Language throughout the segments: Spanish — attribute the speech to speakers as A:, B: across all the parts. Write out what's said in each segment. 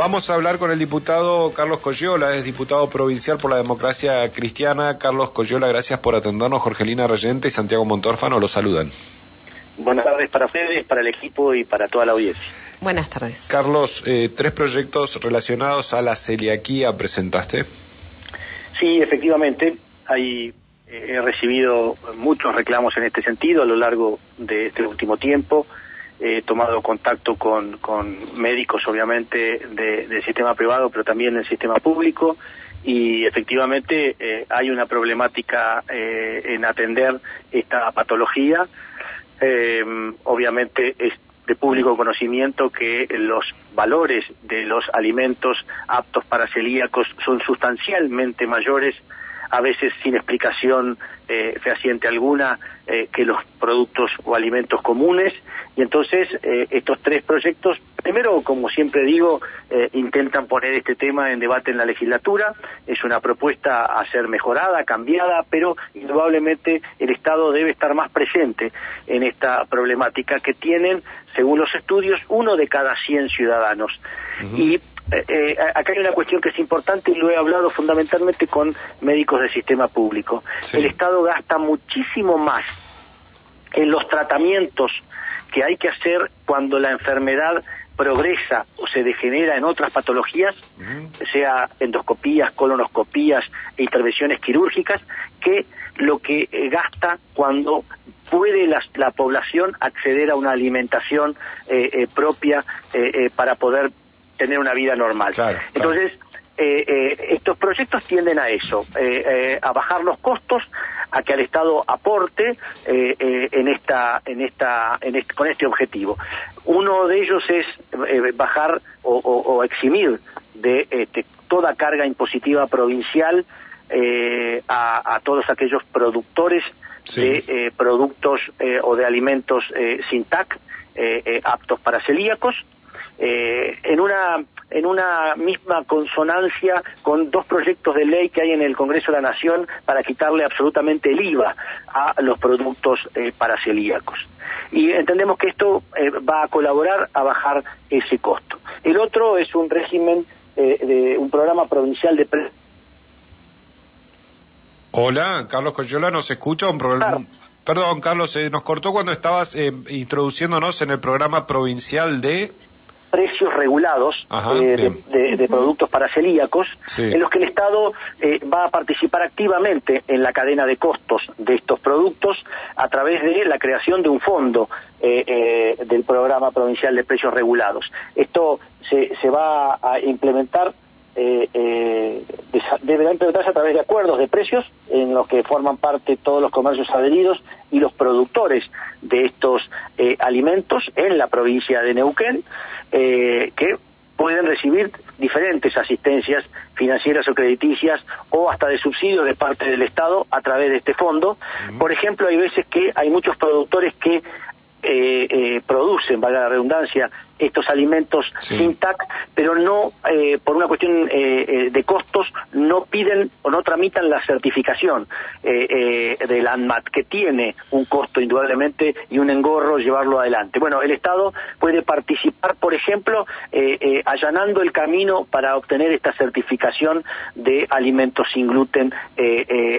A: Vamos a hablar con el diputado Carlos Coyola, es diputado provincial por la democracia cristiana. Carlos Coyola, gracias por atendernos. Jorgelina Reyente y Santiago Montórfano los saludan.
B: Buenas tardes para ustedes, para el equipo y para toda la audiencia.
C: Buenas tardes.
A: Carlos, eh, tres proyectos relacionados a la celiaquía presentaste.
B: Sí, efectivamente, hay, eh, he recibido muchos reclamos en este sentido a lo largo de este último tiempo. He tomado contacto con, médicos, obviamente, del sistema privado, pero también del sistema público. Y efectivamente eh, hay una problemática en atender esta patología. obviamente es de público conocimiento que los valores de los alimentos aptos para celíacos son sustancialmente mayores a veces sin explicación eh, fehaciente alguna, eh, que los productos o alimentos comunes. Y entonces eh, estos tres proyectos, primero, como siempre digo, eh, intentan poner este tema en debate en la legislatura. Es una propuesta a ser mejorada, cambiada, pero indudablemente el Estado debe estar más presente en esta problemática que tienen, según los estudios, uno de cada 100 ciudadanos. Y eh, eh, acá hay una cuestión que es importante y lo he hablado fundamentalmente con médicos del sistema público. El Estado gasta muchísimo más en los tratamientos que hay que hacer cuando la enfermedad progresa o se degenera en otras patologías, sea endoscopías, colonoscopías e intervenciones quirúrgicas, que lo que eh, gasta cuando puede la, población acceder a una alimentación propia para poder tener una vida normal. Entonces, eh, eh, estos proyectos tienden a eso, eh, a bajar los costos, a que al Estado aporte en esta, en esta, en con este objetivo. Uno de ellos es bajar o, eximir de este, toda carga impositiva provincial a, todos aquellos productores de productos o de alimentos sin TAC aptos para celíacos eh, en una en una misma consonancia con dos proyectos de ley que hay en el Congreso de la Nación para quitarle absolutamente el IVA a los productos eh, paracelíacos. Y entendemos que esto eh, va a colaborar a bajar ese costo. El otro es un régimen eh, de un programa provincial de
A: Hola, Carlos Coyola, ¿nos escucha? Un problema. Perdón, Carlos, nos cortó cuando estabas introduciéndonos en el programa provincial de
B: precios regulados eh, de, productos para celíacos, en los que el Estado eh, va a participar activamente en la cadena de costos de estos productos a través de la creación de un fondo eh, del programa provincial de precios regulados. Esto se, se va a implementar deberá implementarse a través de acuerdos de precios en los que forman parte todos los comercios adheridos y los productores de estos alimentos en la provincia de Neuquén eh, que pueden recibir diferentes asistencias financieras o crediticias o hasta de subsidios de parte del Estado a través de este fondo. Por ejemplo, hay veces que hay muchos productores que eh, eh, producen, valga la redundancia, estos alimentos sin TAC, pero no, eh, por una cuestión eh, eh, de costos, no piden o no tramitan la certificación eh, del ANMAT, que tiene un costo indudablemente y un engorro llevarlo adelante. Bueno, el Estado puede participar, por ejemplo, allanando el camino para obtener esta certificación de alimentos sin gluten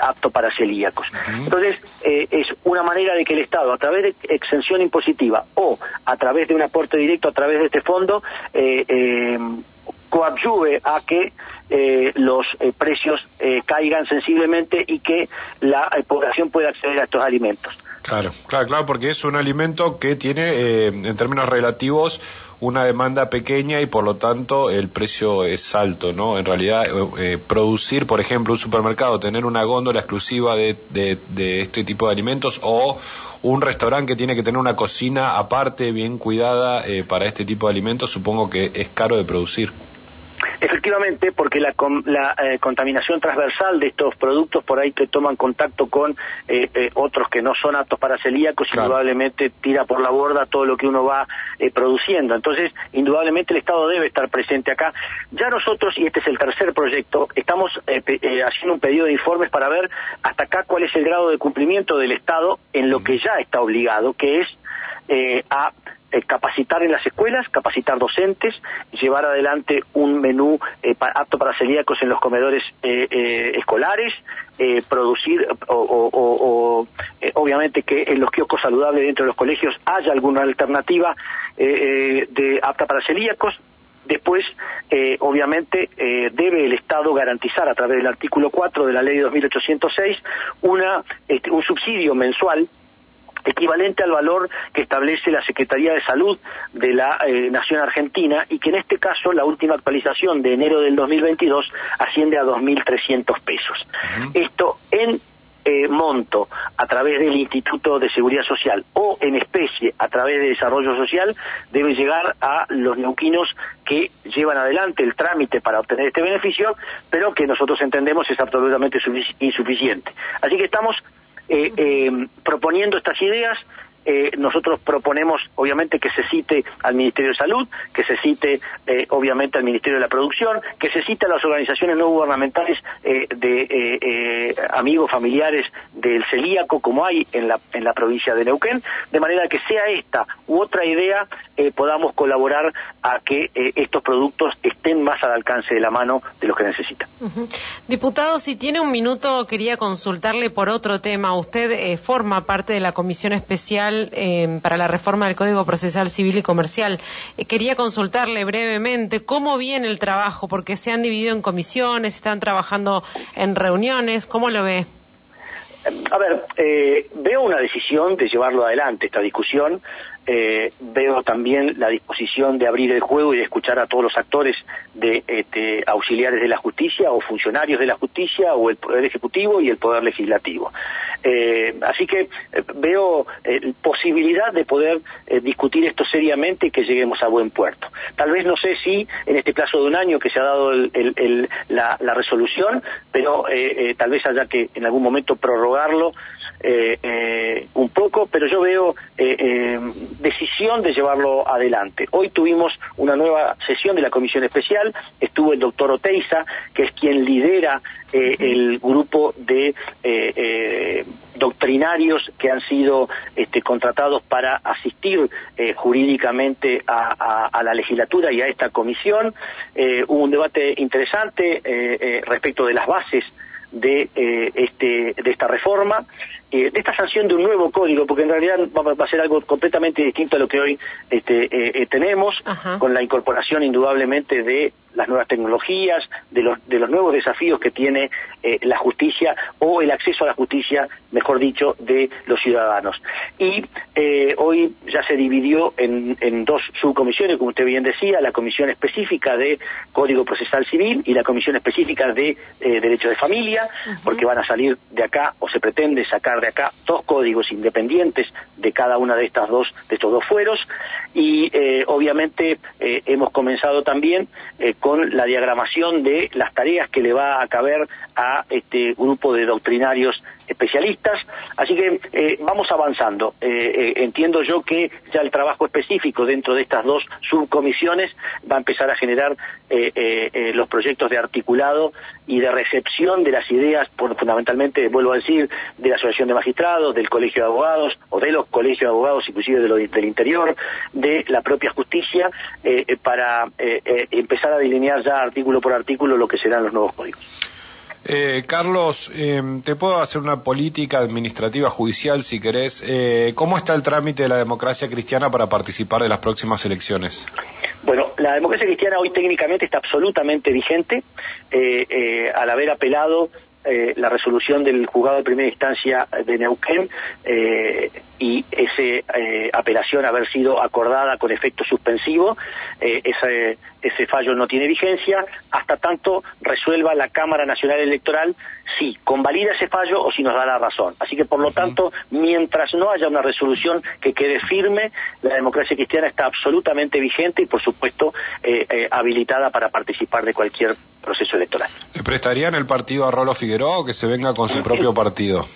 B: apto para celíacos. Entonces, es una manera de que el Estado, a través de exención impositiva o a través de un aporte directo a través de este fondo eh, eh, coadyuve a que eh, los eh, precios caigan sensiblemente y que la población pueda acceder a estos alimentos.
A: Claro, claro, claro, porque es un alimento que tiene, en términos relativos, una demanda pequeña y por lo tanto el precio es alto, ¿no? En realidad, producir, por ejemplo, un supermercado, tener una góndola exclusiva de, de, este tipo de alimentos o un restaurante que tiene que tener una cocina aparte, bien cuidada eh, para este tipo de alimentos, supongo que es caro de producir.
B: Efectivamente, porque la, la eh, contaminación transversal de estos productos por ahí que toman contacto con eh, eh, otros que no son aptos para celíacos, indudablemente tira por la borda todo lo que uno va produciendo. Entonces, indudablemente el Estado debe estar presente acá. Ya nosotros, y este es el tercer proyecto, estamos haciendo un pedido de informes para ver hasta acá cuál es el grado de cumplimiento del Estado en lo que ya está obligado, que es a eh, capacitar en las escuelas, capacitar docentes, llevar adelante un menú eh, apto para celíacos en los comedores escolares, producir o, obviamente que en los kioscos saludables dentro de los colegios haya alguna alternativa de apta para celíacos, Después, eh, obviamente, eh, debe el Estado garantizar a través del artículo 4 de la ley 2806 una, este, un subsidio mensual equivalente al valor que establece la Secretaría de Salud de la eh, Nación Argentina y que en este caso la última actualización de enero del 2022 asciende a 2.300 pesos. Esto en eh, monto a través del Instituto de Seguridad Social o en especie a través de Desarrollo Social debe llegar a los neuquinos que llevan adelante el trámite para obtener este beneficio, pero que nosotros entendemos es absolutamente insuficiente. Así que estamos eh, eh, proponiendo estas ideas eh, nosotros proponemos, obviamente, que se cite al Ministerio de Salud, que se cite, eh, obviamente, al Ministerio de la Producción, que se cite a las organizaciones no gubernamentales eh, de amigos, familiares del celíaco, como hay en la, en la provincia de Neuquén, de manera que sea esta u otra idea, podamos colaborar a que estos productos estén más al alcance de la mano de los que necesitan.
C: Diputado, si tiene un minuto, quería consultarle por otro tema. Usted forma parte de la Comisión Especial Em, para la reforma del Código Procesal Civil y Comercial. Eh, quería consultarle brevemente cómo viene el trabajo, porque se han dividido en comisiones, están trabajando en reuniones, ¿cómo lo ve?
B: A ver, eh, veo una decisión de llevarlo adelante, esta discusión. Eh, veo también la disposición de abrir el juego y de escuchar a todos los actores de este, auxiliares de la justicia o funcionarios de la justicia o el Poder Ejecutivo y el Poder Legislativo. Eh, así que eh, veo eh, posibilidad de poder discutir esto seriamente y que lleguemos a buen puerto. Tal vez no sé si en este plazo de un año que se ha dado la, la, resolución, pero tal vez haya que en algún momento prorrogarlo eh, eh, un poco, pero yo veo eh, decisión de llevarlo adelante. Hoy tuvimos una nueva sesión de la comisión especial, estuvo el doctor Oteiza, que es quien lidera el grupo de doctrinarios que han sido este, contratados para asistir jurídicamente a, a, la legislatura y a esta comisión. hubo un debate interesante respecto de las bases de, este, de esta reforma eh, de esta sanción de un nuevo código, porque en realidad va, a ser algo completamente distinto a lo que hoy este, eh, eh, tenemos, con la incorporación indudablemente de las nuevas tecnologías, de los, de los nuevos desafíos que tiene la justicia o el acceso a la justicia, mejor dicho, de los ciudadanos. Y eh, hoy ya se dividió en, en, dos subcomisiones, como usted bien decía, la comisión específica de Código Procesal Civil y la comisión específica de Derecho de Familia, porque van a salir de acá o se pretende sacar de acá dos códigos independientes de cada una de estas dos de estos dos fueros y obviamente hemos comenzado también con la diagramación de las tareas que le va a caber a este grupo de doctrinarios especialistas. Así que eh, vamos avanzando. Eh, eh, entiendo yo que ya el trabajo específico dentro de estas dos subcomisiones va a empezar a generar los proyectos de articulado y de recepción de las ideas, por, fundamentalmente, vuelvo a decir, de la Asociación de Magistrados, del Colegio de Abogados o de los colegios de abogados, inclusive de lo, del interior, de la propia justicia, para empezar a delinear ya artículo por artículo lo que serán los nuevos códigos.
A: Eh, Carlos, eh, te puedo hacer una política administrativa judicial si querés. Eh, ¿Cómo está el trámite de la democracia cristiana para participar de las próximas elecciones?
B: Bueno, la democracia cristiana hoy técnicamente está absolutamente vigente. al haber apelado la resolución del juzgado de primera instancia de Neuquén y esa apelación haber sido acordada con efecto suspensivo, ese, ese fallo no tiene vigencia hasta tanto resuelva la Cámara Nacional Electoral si convalida ese fallo o si nos da la razón. Así que, por lo tanto, mientras no haya una resolución que quede firme, la democracia cristiana está absolutamente vigente y, por supuesto, eh, eh, habilitada para participar de cualquier proceso electoral.
A: ¿Le prestarían el partido a Rolo Figueroa o que se venga con su propio partido?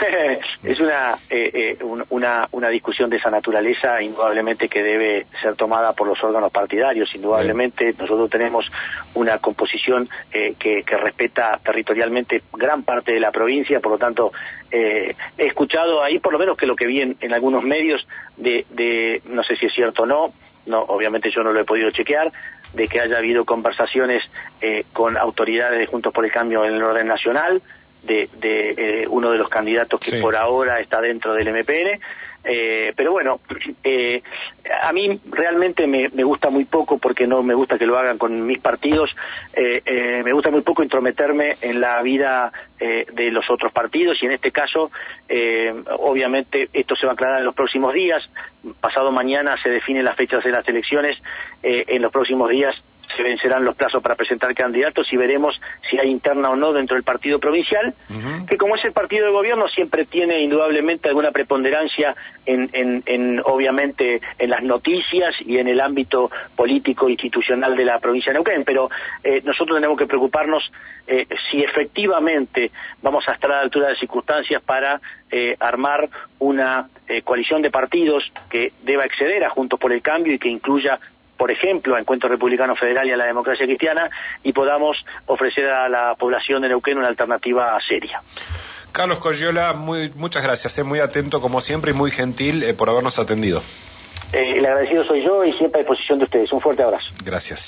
B: es una, eh, eh, una, una discusión de esa naturaleza, indudablemente que debe ser tomada por los órganos partidarios. Indudablemente nosotros tenemos una composición eh, que, que, respeta territorialmente gran parte de la provincia, por lo tanto he escuchado ahí, por lo menos que lo que vi en, en algunos medios, de, de, no sé si es cierto o no, no, obviamente yo no lo he podido chequear, de que haya habido conversaciones con autoridades de Juntos por el Cambio en el orden nacional, de, de eh, uno de los candidatos que por ahora está dentro del MPN. Eh, pero bueno, eh, a mí realmente me, me, gusta muy poco, porque no me gusta que lo hagan con mis partidos, eh, me gusta muy poco intrometerme en la vida de los otros partidos y en este caso, obviamente, esto se va a aclarar en los próximos días. Pasado mañana se definen las fechas de las elecciones. en los próximos días se vencerán los plazos para presentar candidatos y veremos si hay interna o no dentro del partido provincial, que como es el partido de gobierno siempre tiene indudablemente alguna preponderancia en, en, obviamente en las noticias y en el ámbito político institucional de la provincia de Neuquén, pero eh, nosotros tenemos que preocuparnos eh, si efectivamente vamos a estar a la altura de circunstancias para eh, armar una coalición de partidos que deba exceder a Juntos por el Cambio y que incluya por ejemplo, a Encuentro Republicano Federal y a la democracia cristiana, y podamos ofrecer a la población de Neuquén una alternativa seria.
A: Carlos Coyola, muy, muchas gracias, eh, muy atento como siempre y muy gentil eh, por habernos atendido.
B: Eh, el agradecido soy yo y siempre a disposición de ustedes. Un fuerte abrazo.
A: Gracias.